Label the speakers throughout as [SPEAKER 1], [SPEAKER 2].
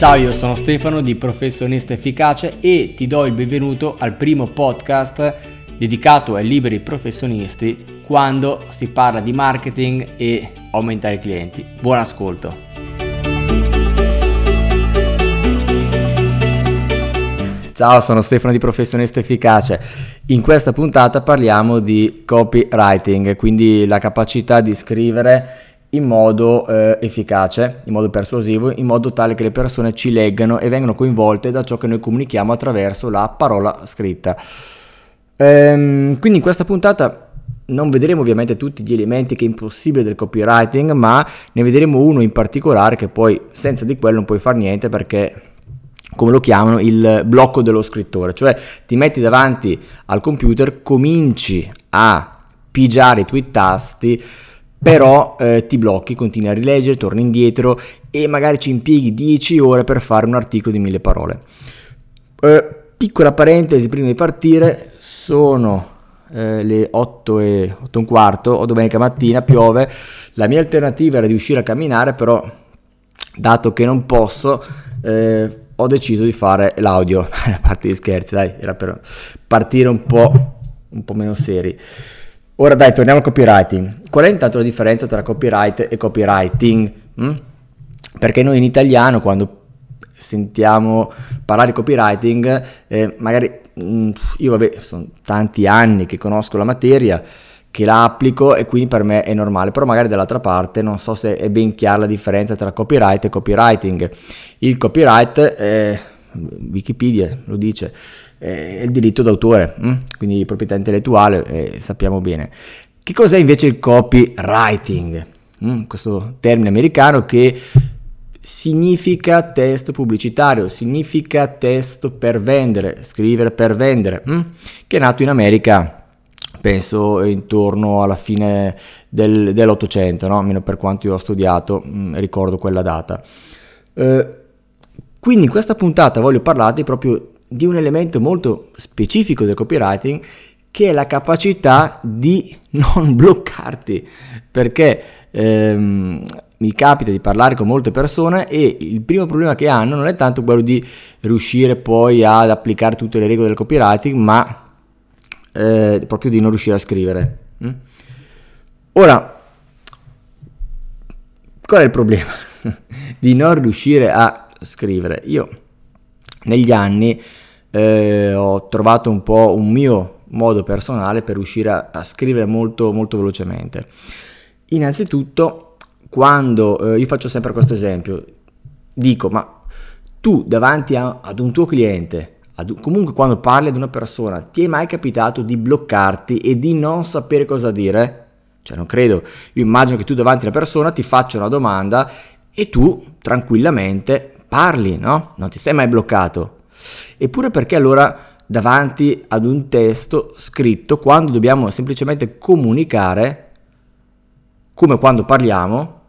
[SPEAKER 1] Ciao, io sono Stefano di Professionista Efficace e ti do il benvenuto al primo podcast dedicato ai liberi professionisti quando si parla di marketing e aumentare i clienti. Buon ascolto! Ciao, sono Stefano di Professionista Efficace. In questa puntata parliamo di copywriting, quindi la capacità di scrivere in modo eh, efficace, in modo persuasivo, in modo tale che le persone ci leggano e vengano coinvolte da ciò che noi comunichiamo attraverso la parola scritta. Ehm, quindi in questa puntata non vedremo ovviamente tutti gli elementi che è impossibile del copywriting, ma ne vedremo uno in particolare che poi senza di quello non puoi fare niente perché come lo chiamano il blocco dello scrittore, cioè ti metti davanti al computer, cominci a pigiare i tuoi tasti però eh, ti blocchi, continui a rileggere, torni indietro e magari ci impieghi 10 ore per fare un articolo di mille parole. Eh, piccola parentesi prima di partire, sono eh, le 8 e, 8 e un quarto o domenica mattina, piove, la mia alternativa era di uscire a camminare, però dato che non posso, eh, ho deciso di fare l'audio, a parte gli scherzi, dai, era per partire un po', un po' meno seri. Ora dai, torniamo al copywriting. Qual è intanto la differenza tra copyright e copywriting? Mm? Perché noi in italiano quando sentiamo parlare di copywriting, eh, magari mm, io vabbè, sono tanti anni che conosco la materia, che la applico e quindi per me è normale, però magari dall'altra parte non so se è ben chiara la differenza tra copyright e copywriting. Il copyright, eh, Wikipedia lo dice, è il diritto d'autore, hm? quindi proprietà intellettuale, eh, sappiamo bene. Che cos'è invece il copywriting? Hm? Questo termine americano che significa testo pubblicitario, significa testo per vendere, scrivere per vendere, hm? che è nato in America penso intorno alla fine del, dell'Ottocento, no? almeno per quanto io ho studiato, mh, ricordo quella data. Eh, quindi in questa puntata voglio parlarti proprio di un elemento molto specifico del copywriting che è la capacità di non bloccarti. Perché ehm, mi capita di parlare con molte persone e il primo problema che hanno non è tanto quello di riuscire poi ad applicare tutte le regole del copywriting ma eh, proprio di non riuscire a scrivere mm? ora qual è il problema? Di non riuscire a scrivere. Io negli anni eh, ho trovato un po' un mio modo personale per riuscire a, a scrivere molto, molto velocemente. Innanzitutto, quando eh, io faccio sempre questo esempio, dico, ma tu davanti a, ad un tuo cliente, ad, comunque quando parli ad una persona, ti è mai capitato di bloccarti e di non sapere cosa dire? Cioè, non credo. Io immagino che tu davanti a una persona ti faccia una domanda e tu tranquillamente parli, no? Non ti sei mai bloccato. Eppure perché allora davanti ad un testo scritto, quando dobbiamo semplicemente comunicare, come quando parliamo,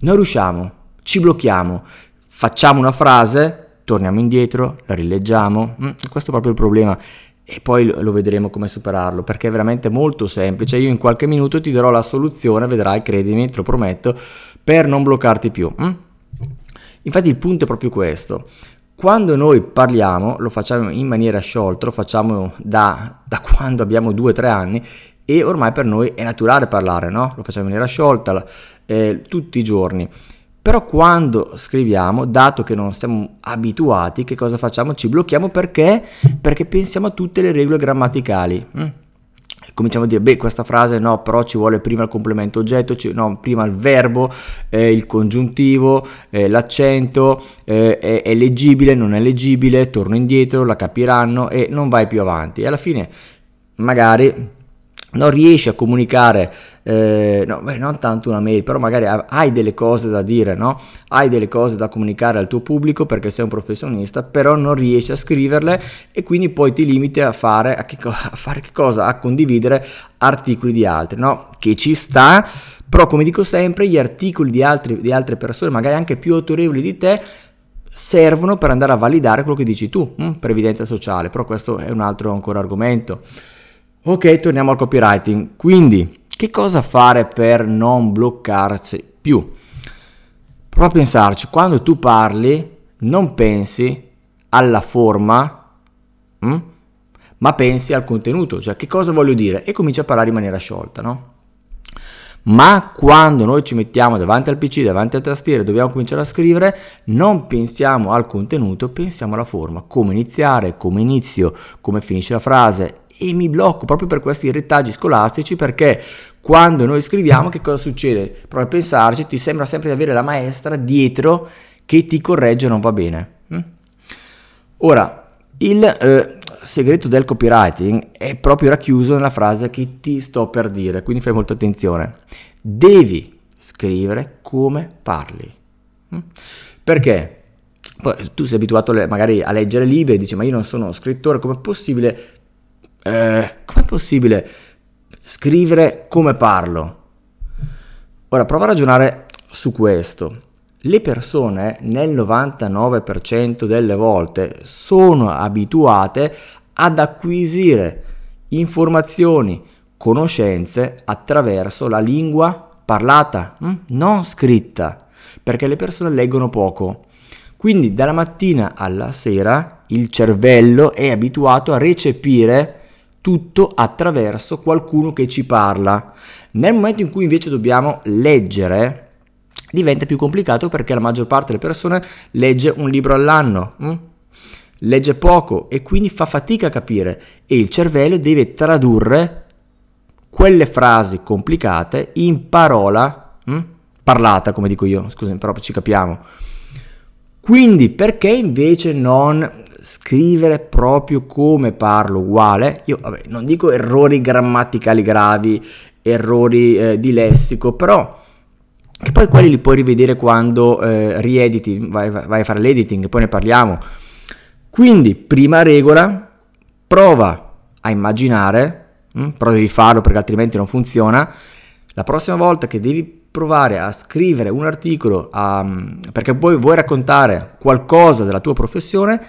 [SPEAKER 1] non riusciamo, ci blocchiamo, facciamo una frase, torniamo indietro, la rileggiamo, mm, questo è proprio il problema e poi lo vedremo come superarlo perché è veramente molto semplice io in qualche minuto ti darò la soluzione vedrai credimi te lo prometto per non bloccarti più mm? Infatti il punto è proprio questo quando noi parliamo, lo facciamo in maniera sciolta, lo facciamo da, da quando abbiamo 2-3 anni e ormai per noi è naturale parlare, no? Lo facciamo in maniera sciolta eh, tutti i giorni. Però quando scriviamo, dato che non siamo abituati, che cosa facciamo? Ci blocchiamo perché? Perché pensiamo a tutte le regole grammaticali. Mm? Cominciamo a dire, beh, questa frase no, però ci vuole prima il complemento oggetto, ci, no, prima il verbo, eh, il congiuntivo, eh, l'accento, eh, è, è leggibile, non è leggibile, torno indietro, la capiranno e non vai più avanti. E alla fine magari non riesci a comunicare, eh, no, beh, non tanto una mail, però magari hai delle cose da dire, no? Hai delle cose da comunicare al tuo pubblico perché sei un professionista, però non riesci a scriverle e quindi poi ti limiti a fare, a che, a fare che cosa? A condividere articoli di altri, no? Che ci sta, però come dico sempre, gli articoli di, altri, di altre persone, magari anche più autorevoli di te, servono per andare a validare quello che dici tu, hm? previdenza sociale, però questo è un altro ancora argomento. Ok, torniamo al copywriting. Quindi, che cosa fare per non bloccarsi più? Prova a pensarci, quando tu parli non pensi alla forma, hm? ma pensi al contenuto, cioè che cosa voglio dire e cominci a parlare in maniera sciolta, no? Ma quando noi ci mettiamo davanti al PC, davanti al tastiere, dobbiamo cominciare a scrivere, non pensiamo al contenuto, pensiamo alla forma, come iniziare, come inizio, come finisce la frase e mi blocco proprio per questi retaggi scolastici perché quando noi scriviamo che cosa succede? Prova a pensarci, ti sembra sempre di avere la maestra dietro che ti corregge non va bene. Hm? Ora, il eh, segreto del copywriting è proprio racchiuso nella frase che ti sto per dire, quindi fai molta attenzione. Devi scrivere come parli. Hm? Perché? Tu sei abituato magari a leggere libri e dici ma io non sono scrittore, com'è possibile, eh, com'è possibile scrivere come parlo? Ora prova a ragionare su questo. Le persone nel 99% delle volte sono abituate ad acquisire informazioni, conoscenze attraverso la lingua parlata, hm? non scritta, perché le persone leggono poco. Quindi dalla mattina alla sera il cervello è abituato a recepire tutto attraverso qualcuno che ci parla. Nel momento in cui invece dobbiamo leggere, diventa più complicato perché la maggior parte delle persone legge un libro all'anno, hm? legge poco e quindi fa fatica a capire e il cervello deve tradurre quelle frasi complicate in parola hm? parlata, come dico io, scusami, però ci capiamo. Quindi perché invece non scrivere proprio come parlo uguale? Io vabbè, non dico errori grammaticali gravi, errori eh, di lessico, però che poi quelli li puoi rivedere quando eh, riediti, vai, vai, a fare l'editing, poi ne parliamo. Quindi, prima regola, prova a immaginare, hm, però devi farlo perché altrimenti non funziona, la prossima volta che devi provare a scrivere un articolo a, perché poi vuoi raccontare qualcosa della tua professione,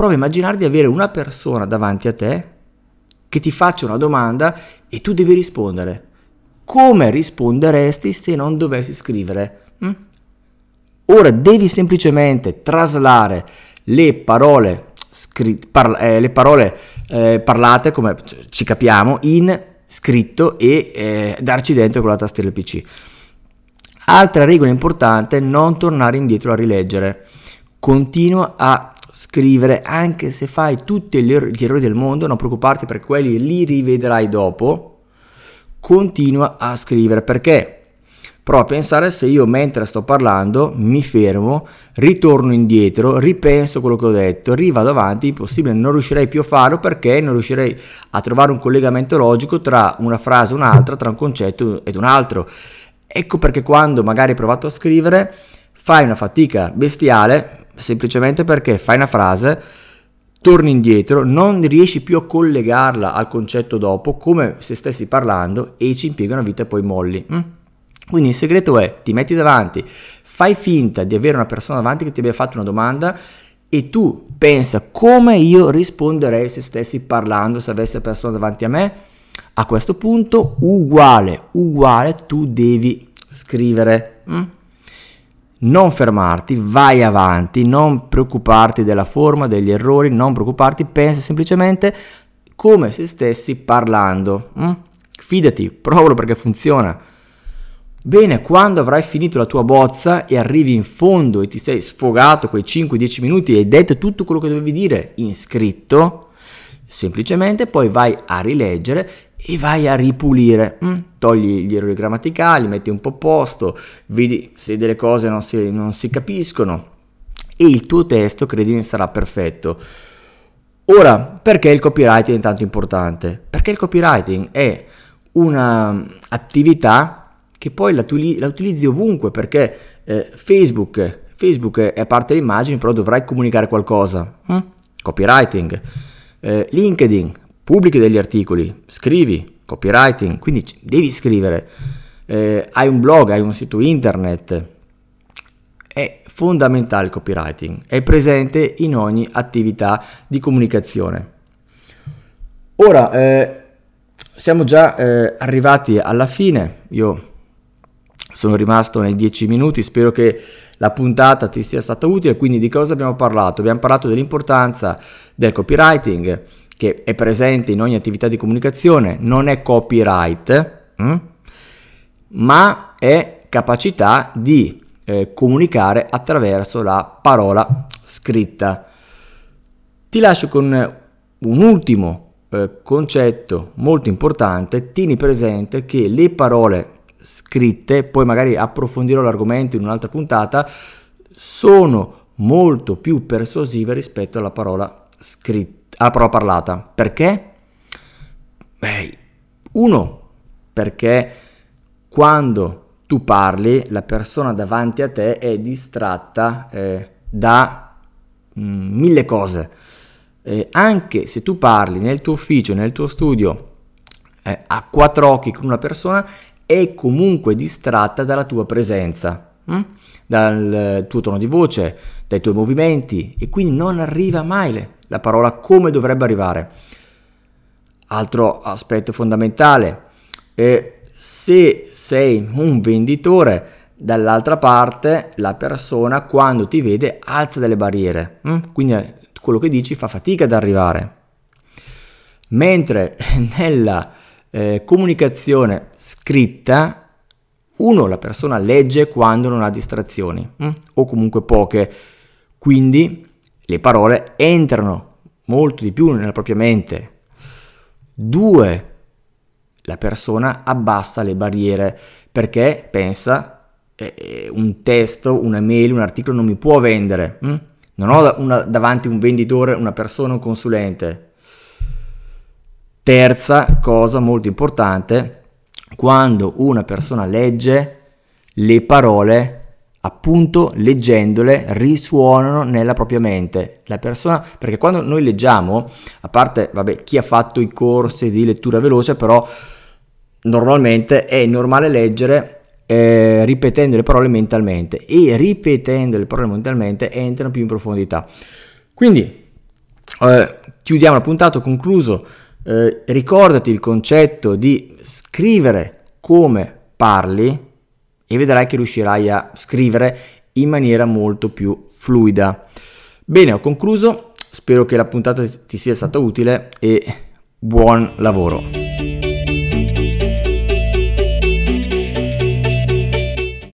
[SPEAKER 1] prova a immaginare di avere una persona davanti a te che ti faccia una domanda e tu devi rispondere come risponderesti se non dovessi scrivere? Hm? Ora devi semplicemente traslare le parole, scrit- parla- eh, le parole eh, parlate, come ci capiamo, in scritto e eh, darci dentro con la tastiera del PC. Altra regola importante, non tornare indietro a rileggere. Continua a scrivere anche se fai tutti gli, er- errori del mondo, non preoccuparti perché quelli li rivedrai dopo continua a scrivere perché prova a pensare se io mentre sto parlando mi fermo, ritorno indietro, ripenso quello che ho detto, rivado avanti, impossibile, non riuscirei più a farlo perché non riuscirei a trovare un collegamento logico tra una frase e un'altra, tra un concetto ed un altro. Ecco perché quando magari hai provato a scrivere fai una fatica bestiale semplicemente perché fai una frase torni indietro, non riesci più a collegarla al concetto dopo come se stessi parlando e ci impiega una vita e poi molli. Mm? Quindi il segreto è ti metti davanti, fai finta di avere una persona davanti che ti abbia fatto una domanda e tu pensa come io risponderei se stessi parlando, se avessi la persona davanti a me. A questo punto, uguale, uguale, tu devi scrivere. Mm? Non fermarti, vai avanti, non preoccuparti della forma, degli errori, non preoccuparti, pensa semplicemente come se stessi parlando. Mm? Fidati, provalo perché funziona. Bene, quando avrai finito la tua bozza e arrivi in fondo e ti sei sfogato quei 5-10 minuti e hai detto tutto quello che dovevi dire in scritto, semplicemente poi vai a rileggere e vai a ripulire. Mm? Togli gli errori grammaticali, metti un po' a posto, vedi se delle cose non si, non si capiscono e il tuo testo, credimi, sarà perfetto. Ora, perché il copywriting è tanto importante? Perché il copywriting è un'attività che poi la, tu, la, utilizzi ovunque, perché eh, Facebook, Facebook è parte dell'immagine, però dovrai comunicare qualcosa. Hm? Copywriting. Eh, LinkedIn, pubblichi degli articoli, scrivi, copywriting, quindi devi scrivere, eh, hai un blog, hai un sito internet, è fondamentale il copywriting, è presente in ogni attività di comunicazione. Ora, eh, siamo già eh, arrivati alla fine, io sono rimasto nei 10 minuti, spero che la puntata ti sia stata utile, quindi di cosa abbiamo parlato? Abbiamo parlato dell'importanza del copywriting che è presente in ogni attività di comunicazione, non è copyright, hm? ma è capacità di eh, comunicare attraverso la parola scritta. Ti lascio con un ultimo eh, concetto molto importante, tieni presente che le parole scritte, poi magari approfondirò l'argomento in un'altra puntata, sono molto più persuasive rispetto alla parola scritta, alla parola parlata. Perché? Beh, uno, perché quando tu parli, la persona davanti a te è distratta eh, da mh, mm, mille cose. Eh, anche se tu parli nel tuo ufficio, nel tuo studio, eh, a quattro occhi con una persona, è comunque distratta dalla tua presenza, hm? dal tuo tono di voce, dai tuoi movimenti e quindi non arriva mai la parola come dovrebbe arrivare. Altro aspetto fondamentale, eh, se sei un venditore, dall'altra parte la persona quando ti vede alza delle barriere, hm? quindi quello che dici fa fatica ad arrivare. Mentre nella eh, comunicazione scritta, uno, la persona legge quando non ha distrazioni, hm? o comunque poche, quindi le parole entrano molto di più nella propria mente. Due, la persona abbassa le barriere perché pensa eh, un testo, una mail, un articolo non mi può vendere. Hm? Non ho una, davanti un venditore, una persona, un consulente. Terza cosa molto importante, quando una persona legge, le parole, appunto leggendole, risuonano nella propria mente. La persona, perché quando noi leggiamo, a parte, vabbè, chi ha fatto i corsi di lettura veloce, però normalmente è normale leggere eh, ripetendo le parole mentalmente e ripetendo le parole mentalmente entrano più in profondità. Quindi eh, chiudiamo la puntata, concluso eh, ricordati il concetto di scrivere come parli e vedrai che riuscirai a scrivere in maniera molto più fluida. Bene, ho concluso, spero che la puntata ti sia stata utile e buon lavoro.